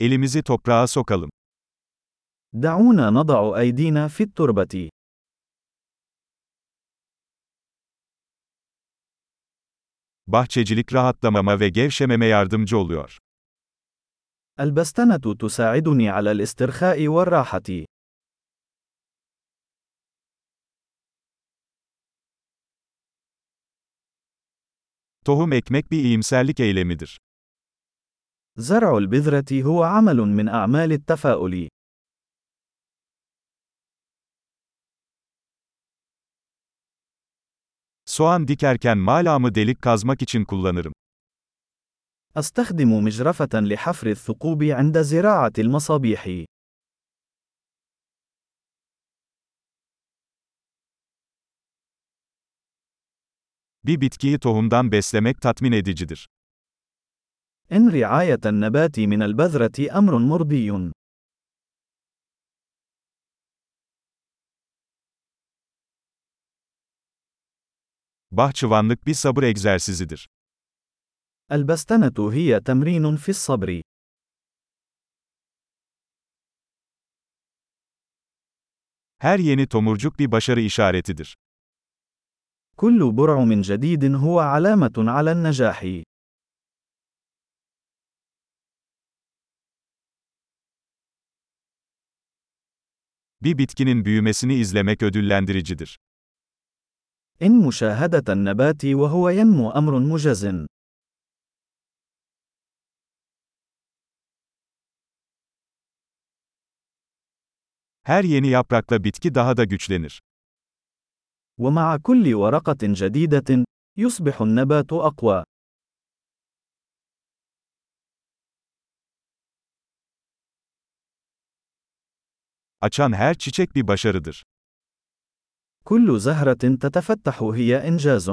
Elimizi toprağa sokalım. دعونا نضع أيدينا في التربة. Bahçecilik rahatlamama ve gevşememe yardımcı oluyor. البستنة تساعدني على الاسترخاء والراحة. Tohum ekmek bir iyimserlik eylemidir. زرع البذرة هو عمل من أعمال التفاؤل. Soğan dikerken malamı delik kazmak için kullanırım. أستخدم مجرفة لحفر الثقوب عند زراعة المصابيح. Bir bitkiyi tohumdan beslemek tatmin edicidir. إن رعاية النبات من البذرة أمر مرضي. Bahçıvanlık bir sabır egzersizidir. البستنة هي تمرين في الصبر. Her yeni tomurcuk bir başarı işaretidir. كل برعم جديد هو علامة على النجاح. Bir bitkinin büyümesini izlemek ödüllendiricidir. إن مشاهدة النبات وهو ينمو أمر مجز. Her yeni yaprakla bitki daha da güçlenir. ومع كل ورقة جديدة، يصبح النبات أقوى. Açan her çiçek bir başarıdır. كل زهرة تتفتح هي إنجاز.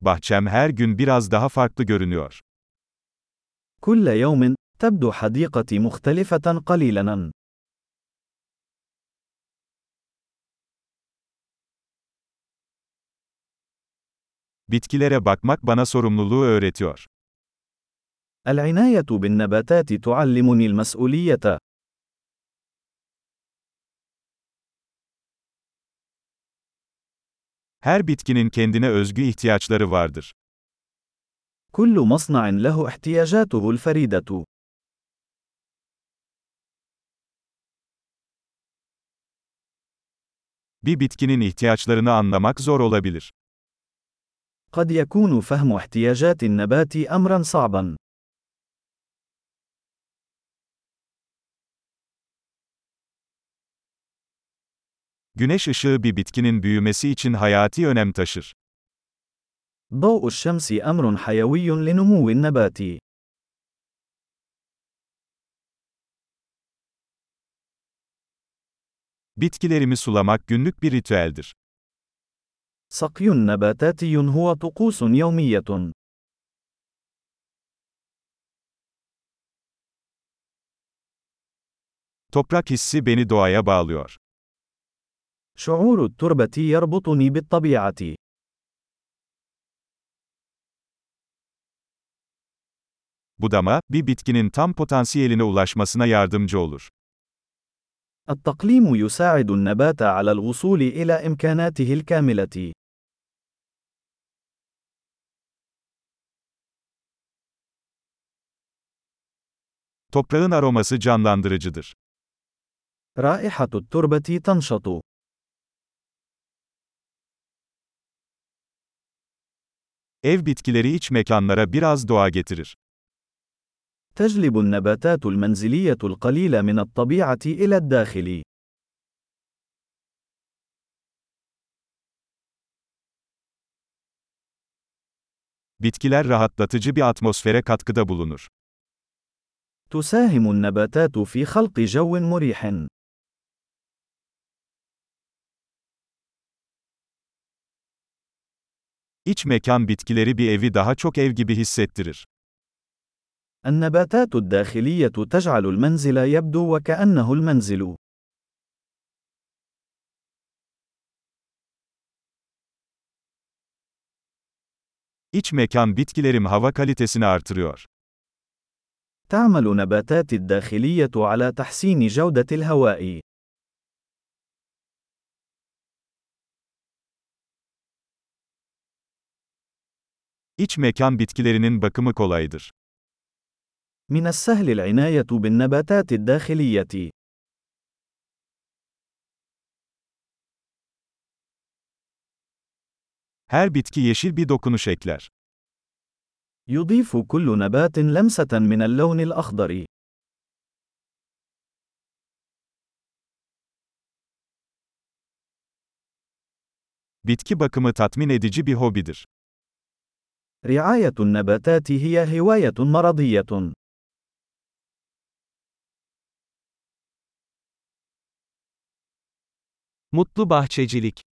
Bahçem her gün biraz daha farklı görünüyor. كل يوم، تبدو حديقتي مختلفة قليلاً. Bitkilere bakmak bana sorumluluğu öğretiyor. العناية بالنباتات تعلمني المسؤولية. Her bitkinin kendine özgü ihtiyaçları vardır. كل مصنع له احتياجاته الفريدة. Bir bitkinin ihtiyaçlarını anlamak zor olabilir. قد يكون فهم احتياجات النبات أمرا صعبا. Güneş ışığı bir bitkinin büyümesi için hayati önem taşır. ضوء الشمس أمر حيوي لنمو النبات. Bitkilerimi sulamak günlük bir ritüeldir. سقي نباتاتي هو طقوس يومية. Toprak hissi beni doğaya bağlıyor. شعور التربة يربطني بالطبيعة. Budama, bir bitkinin tam potansiyeline ulaşmasına yardımcı olur. التقليم يساعد النبات على الوصول إلى إمكاناته الكاملة. Toprağın aroması canlandırıcıdır. رائحة التربة تنشط. Ev bitkileri iç mekanlara biraz doğa getirir. تجلب النباتات المنزلية القليل من الطبيعة إلى الداخل. Bitkiler rahatlatıcı bir atmosfere katkıda bulunur. تساهم النباتات في خلق جو مريح. İç mekan bitkileri bir evi daha çok ev gibi hissettirir. النباتات الداخلية تجعل المنزل يبدو وكأنه المنزل. İç mekan bitkilerim hava kalitesini artırıyor. تعمل نباتات الداخلية على تحسين جودة الهواء. İç mekan bitkilerinin bakımı kolaydır. من السهل العناية بالنباتات الداخلية. Her bitki yeşil bir dokunuş ekler. يضيف كل نبات لمسة من اللون الأخضر. Bitki bakımı tatmin edici bir hobidir. رعاية النباتات هي هواية مرضية. Mutlu bahçecilik